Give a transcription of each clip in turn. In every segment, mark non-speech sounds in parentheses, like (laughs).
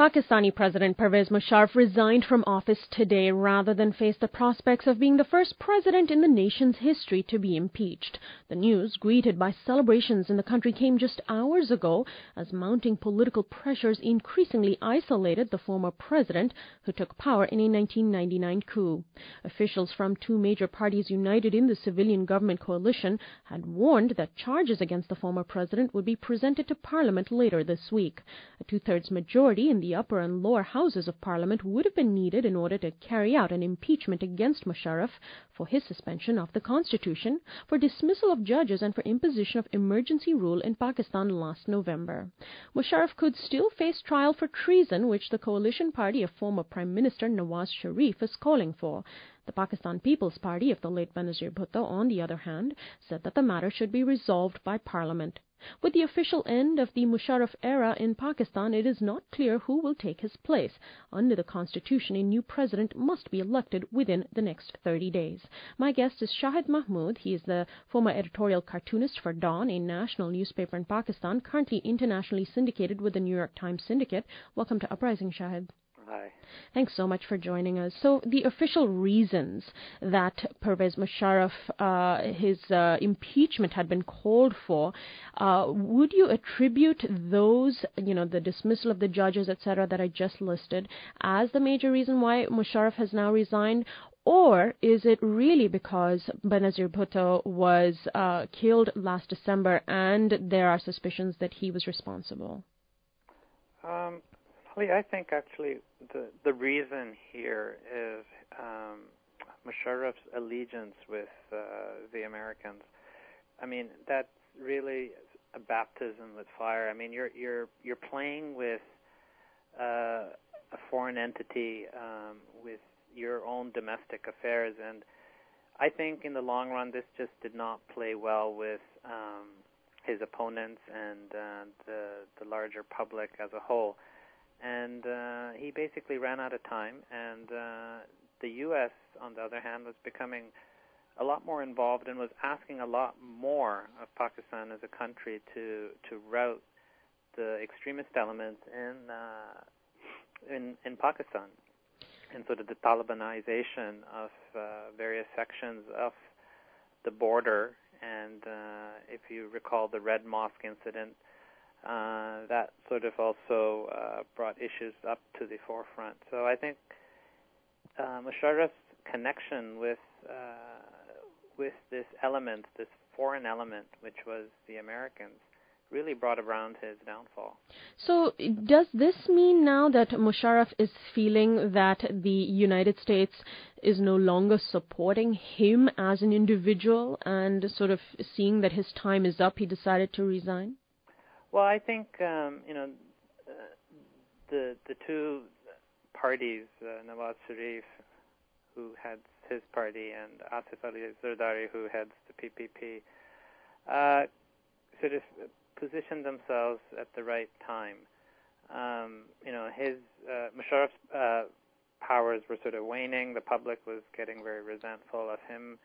Pakistani President Pervez Musharraf resigned from office today rather than face the prospects of being the first president in the nation's history to be impeached. The news, greeted by celebrations in the country, came just hours ago as mounting political pressures increasingly isolated the former president who took power in a 1999 coup. Officials from two major parties united in the civilian government coalition had warned that charges against the former president would be presented to parliament later this week. A two-thirds majority in the the upper and lower houses of parliament would have been needed in order to carry out an impeachment against Musharraf for his suspension of the constitution, for dismissal of judges, and for imposition of emergency rule in Pakistan last November. Musharraf could still face trial for treason, which the coalition party of former Prime Minister Nawaz Sharif is calling for. The Pakistan People's Party of the late Benazir Bhutto, on the other hand, said that the matter should be resolved by parliament. With the official end of the Musharraf era in Pakistan, it is not clear who will take his place. Under the constitution, a new president must be elected within the next 30 days. My guest is Shahid Mahmood. He is the former editorial cartoonist for Dawn, a national newspaper in Pakistan, currently internationally syndicated with the New York Times Syndicate. Welcome to Uprising, Shahid. Hi. Thanks so much for joining us. So, the official reasons that Pervez Musharraf, uh, his uh, impeachment had been called for, uh, would you attribute those, you know, the dismissal of the judges, etc., that I just listed, as the major reason why Musharraf has now resigned? Or is it really because Benazir Bhutto was uh, killed last December and there are suspicions that he was responsible? Um, I think actually the the reason here is um, Musharraf's allegiance with uh, the Americans. I mean, that's really a baptism with fire. I mean, you're you're you're playing with uh, a foreign entity um, with your own domestic affairs, and I think in the long run, this just did not play well with um, his opponents and uh, the the larger public as a whole and uh, he basically ran out of time. And uh, the U.S., on the other hand, was becoming a lot more involved and was asking a lot more of Pakistan as a country to to rout the extremist elements in uh, in in Pakistan, and sort of the Talibanization of uh, various sections of the border. And uh, if you recall the Red Mosque incident, uh, that sort of also uh, brought issues up to the forefront. So I think uh, Musharraf's connection with uh, with this element, this foreign element, which was the Americans, really brought around his downfall. So, does this mean now that Musharraf is feeling that the United States is no longer supporting him as an individual and sort of seeing that his time is up, he decided to resign? Well, I think um, you know the the two parties, uh, Nawaz Sharif, who heads his party, and Asif Ali Zardari, who heads the PPP, uh, sort of positioned themselves at the right time. Um, you know, his uh, Musharraf's uh, powers were sort of waning. The public was getting very resentful of him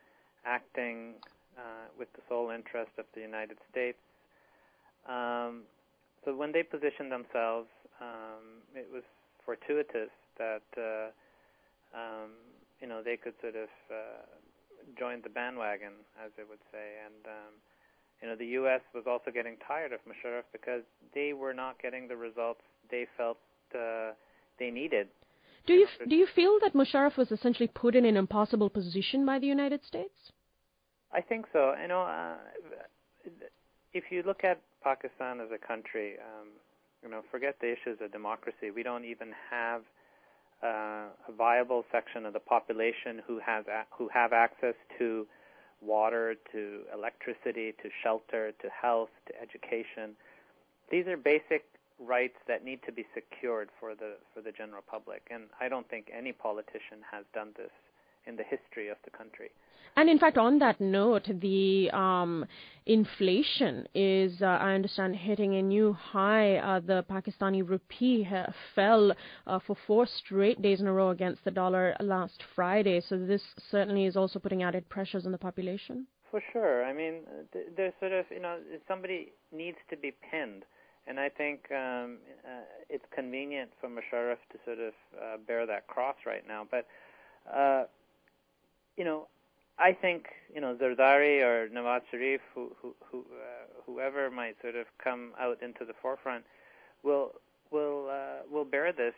acting uh, with the sole interest of the United States um, so when they positioned themselves, um, it was fortuitous that uh, um, you know they could sort of uh, join the bandwagon, as they would say, and um, you know the U.S. was also getting tired of Musharraf because they were not getting the results they felt uh, they needed. Do you do you feel that Musharraf was essentially put in an impossible position by the United States? I think so. You know, uh, if you look at Pakistan as a country, um, you know, forget the issues of democracy. We don't even have uh, a viable section of the population who has a- who have access to water, to electricity, to shelter, to health, to education. These are basic rights that need to be secured for the for the general public, and I don't think any politician has done this in the history of the country. And in fact, on that note, the um, inflation is, uh, I understand, hitting a new high. Uh, the Pakistani rupee ha- fell uh, for four straight days in a row against the dollar last Friday. So this certainly is also putting added pressures on the population. For sure. I mean, there's sort of, you know, somebody needs to be pinned. and I think um, uh, it's convenient for Musharraf to sort of uh, bear that cross right now. But uh, you know, I think you know Zardari or Nawaz Sharif, who, who, who uh, whoever might sort of come out into the forefront, will will uh, will bear this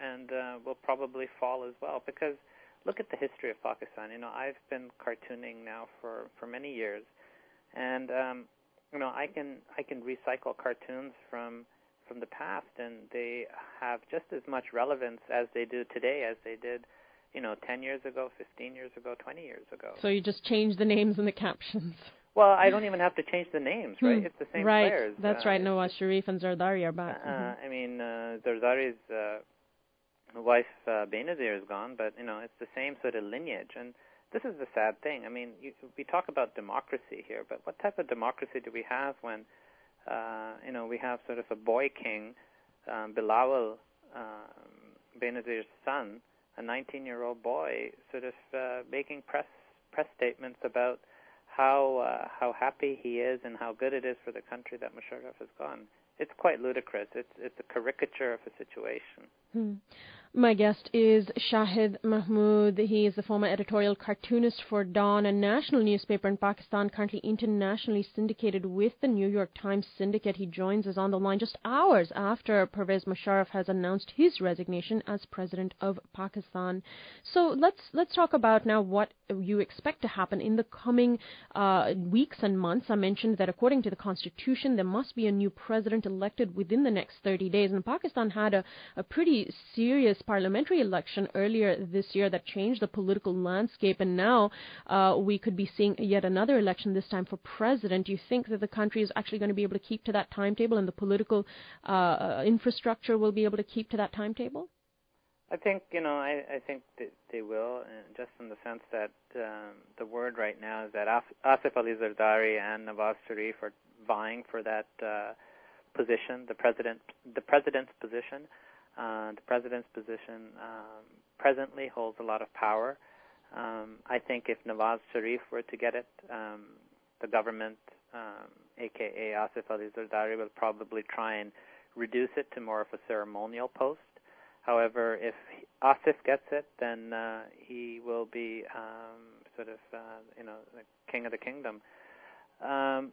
and uh, will probably fall as well because look at the history of Pakistan. You know, I've been cartooning now for for many years, and um, you know, I can I can recycle cartoons from from the past, and they have just as much relevance as they do today as they did, you know, 10 years ago, 15 years ago, 20 years ago. So you just change the names and the captions. Well, I don't even have to change the names, right? Hmm. It's the same right. players. That's uh, right. Nawaz Sharif and Zardari are back. Uh, Mhm. I mean, uh, Zardari's uh, wife uh, Benazir is gone, but you know, it's the same sort of lineage, and this is the sad thing. I mean, you, we talk about democracy here, but what type of democracy do we have when, uh, you know, we have sort of a boy king, um, Bilawal, um, Benazir's son, a 19-year-old boy, sort of uh, making press press statements about how uh, how happy he is and how good it is for the country that Musharraf has gone. It's quite ludicrous. It's it's a caricature of a situation. Hmm. My guest is Shahid Mahmood. He is the former editorial cartoonist for Dawn, a national newspaper in Pakistan, currently internationally syndicated with the New York Times syndicate. He joins us on the line just hours after Pervez Musharraf has announced his resignation as president of Pakistan. So let's let's talk about now what you expect to happen in the coming uh, weeks and months. I mentioned that according to the constitution, there must be a new president elected within the next 30 days, and Pakistan had a, a pretty serious parliamentary election earlier this year that changed the political landscape, and now uh, we could be seeing yet another election, this time for president. Do you think that the country is actually going to be able to keep to that timetable and the political uh, infrastructure will be able to keep to that timetable? I think you know. I, I think that they will, and just in the sense that um, the word right now is that Asif Ali Zardari and Nawaz Sharif are vying for that uh, position, the president, the president's position. Uh, the president's position um, presently holds a lot of power. Um, I think if Nawaz Sharif were to get it, um, the government, um, aka Asif Ali Zardari, will probably try and reduce it to more of a ceremonial post. However, if Asif gets it, then uh, he will be um, sort of, uh, you know, the king of the kingdom. Um,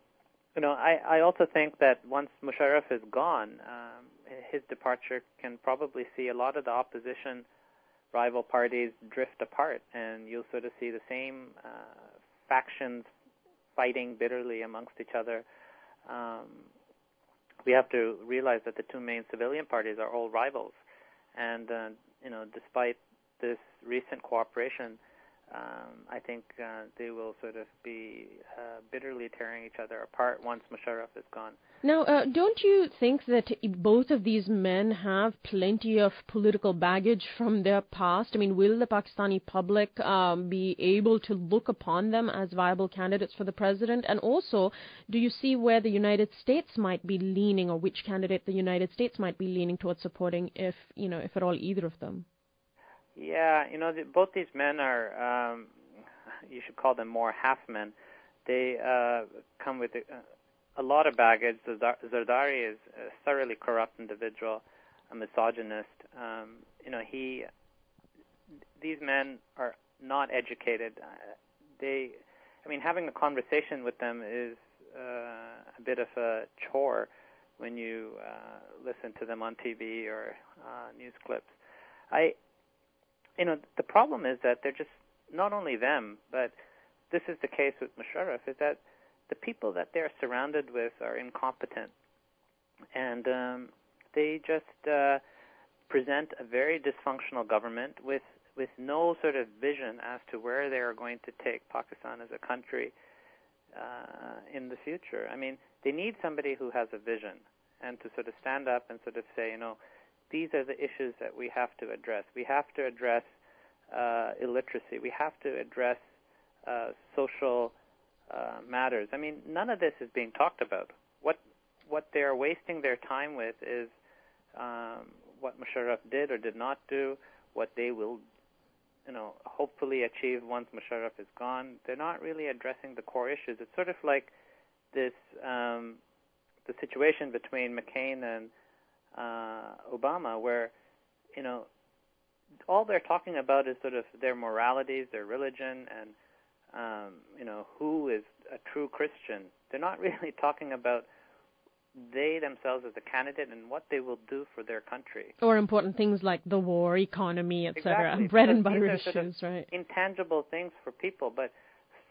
you know, I, I also think that once Musharraf is gone, um, his departure can probably see a lot of the opposition rival parties drift apart, and you'll sort of see the same uh, factions fighting bitterly amongst each other. Um, we have to realize that the two main civilian parties are all rivals, and uh, you know, despite this recent cooperation, um, I think uh, they will sort of be uh, bitterly tearing each other apart once Musharraf is gone. Now, uh, don't you think that both of these men have plenty of political baggage from their past? I mean, will the Pakistani public um, be able to look upon them as viable candidates for the president? And also, do you see where the United States might be leaning, or which candidate the United States might be leaning towards supporting, if you know, if at all, either of them? Yeah, you know, the, both these men are, um, (laughs) you should call them more half men. They uh, come with a, a lot of baggage. Zardari is a thoroughly corrupt individual, a misogynist. Um, you know, he, these men are not educated. Uh, they, I mean, having a conversation with them is uh, a bit of a chore when you uh, listen to them on TV or uh, news clips. I, you know, the problem is that they're just not only them, but this is the case with Musharraf, is that the people that they're surrounded with are incompetent, and um, they just uh, present a very dysfunctional government with with no sort of vision as to where they are going to take Pakistan as a country uh, in the future. I mean, they need somebody who has a vision and to sort of stand up and sort of say, you know, these are the issues that we have to address. We have to address uh, illiteracy. We have to address uh, social uh, matters. I mean, none of this is being talked about. What what they are wasting their time with is um, what Musharraf did or did not do, what they will, you know, hopefully achieve once Musharraf is gone. They're not really addressing the core issues. It's sort of like this um, the situation between McCain and uh, Obama, where you know all they're talking about is sort of their moralities, their religion, and um, you know who is a true Christian. They're not (laughs) really talking about they themselves as a candidate and what they will do for their country. Or important things like the war, economy, etc. Exactly. Bread and butter issues, sort of right? Intangible things for people, but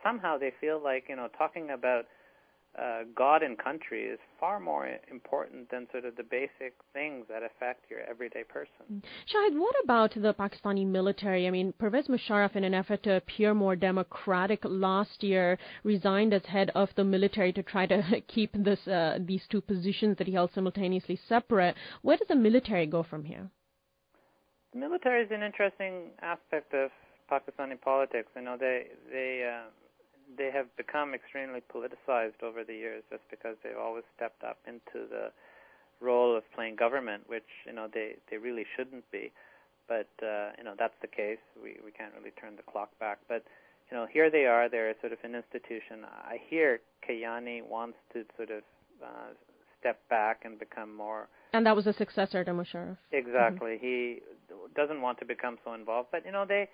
somehow they feel like you know talking about uh, God and country is far more important than sort of the basic things that affect your everyday person. Mm. Shahid, what about the Pakistani military? I mean, Pervez Musharraf, in an effort to appear more democratic last year, resigned as head of the military to try to (laughs) keep this uh, these two positions that he held simultaneously separate. Where does the military go from here? The military is an interesting aspect of Pakistani politics. You know, they they uh, become extremely politicized over the years just because they've always stepped up into the role of playing government, which you know they they really shouldn't be. But uh, you know that's the case. We we can't really turn the clock back. But you know here they are. They're sort of an institution. I hear Kayani wants to sort of uh, step back and become more. And that was a successor to Musharraf. Exactly. Mm-hmm. He doesn't want to become so involved. But you know they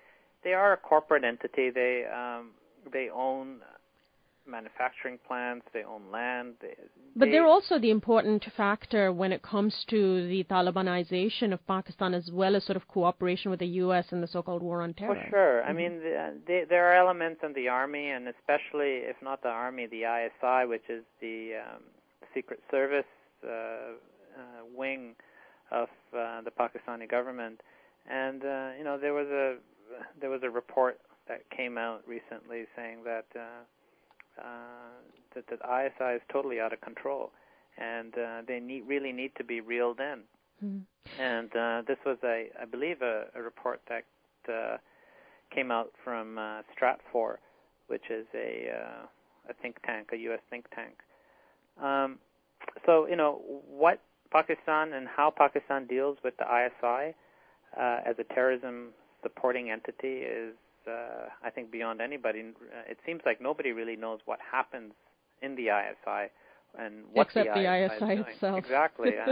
they are a corporate entity. They um, they own manufacturing plants, they own land. They, but they're also the important factor when it comes to the Talibanization of Pakistan as well as sort of cooperation with the U.S. in the so-called war on terror. For sure. Mm-hmm. I mean, the, they, there are elements in the army, and especially, if not the army, the ISI, which is the um, Secret Service uh, uh, wing of uh, the Pakistani government. And uh, you know, there was a there was a report that came out recently saying that uh, uh, that ISI is totally out of control, and uh, they need, really need to be reeled in. Mm. And uh, this was a, I believe, a, a report that uh, came out from uh, Stratfor, which is a uh, a think tank, a U.S. think tank. Um, so you know what Pakistan and how Pakistan deals with the ISI uh, as a terrorism supporting entity is uh, I think beyond anybody. Uh, it seems like nobody really knows what happens in the ISI and what Except the, the ISI, ISI itself. Exactly. (laughs)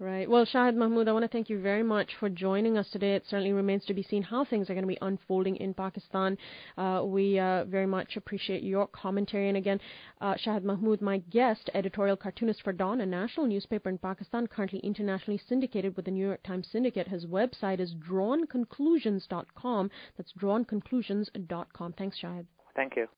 Right. Well, Shahid Mahmood, I want to thank you very much for joining us today. It certainly remains to be seen how things are going to be unfolding in Pakistan. Uh, we uh, very much appreciate your commentary. And again, uh, Shahid Mahmood, my guest, editorial cartoonist for Dawn, a national newspaper in Pakistan, currently internationally syndicated with the New York Times Syndicate. His website is drawnconclusions.com. That's drawnconclusions.com. Thanks, Shahid. Thank you.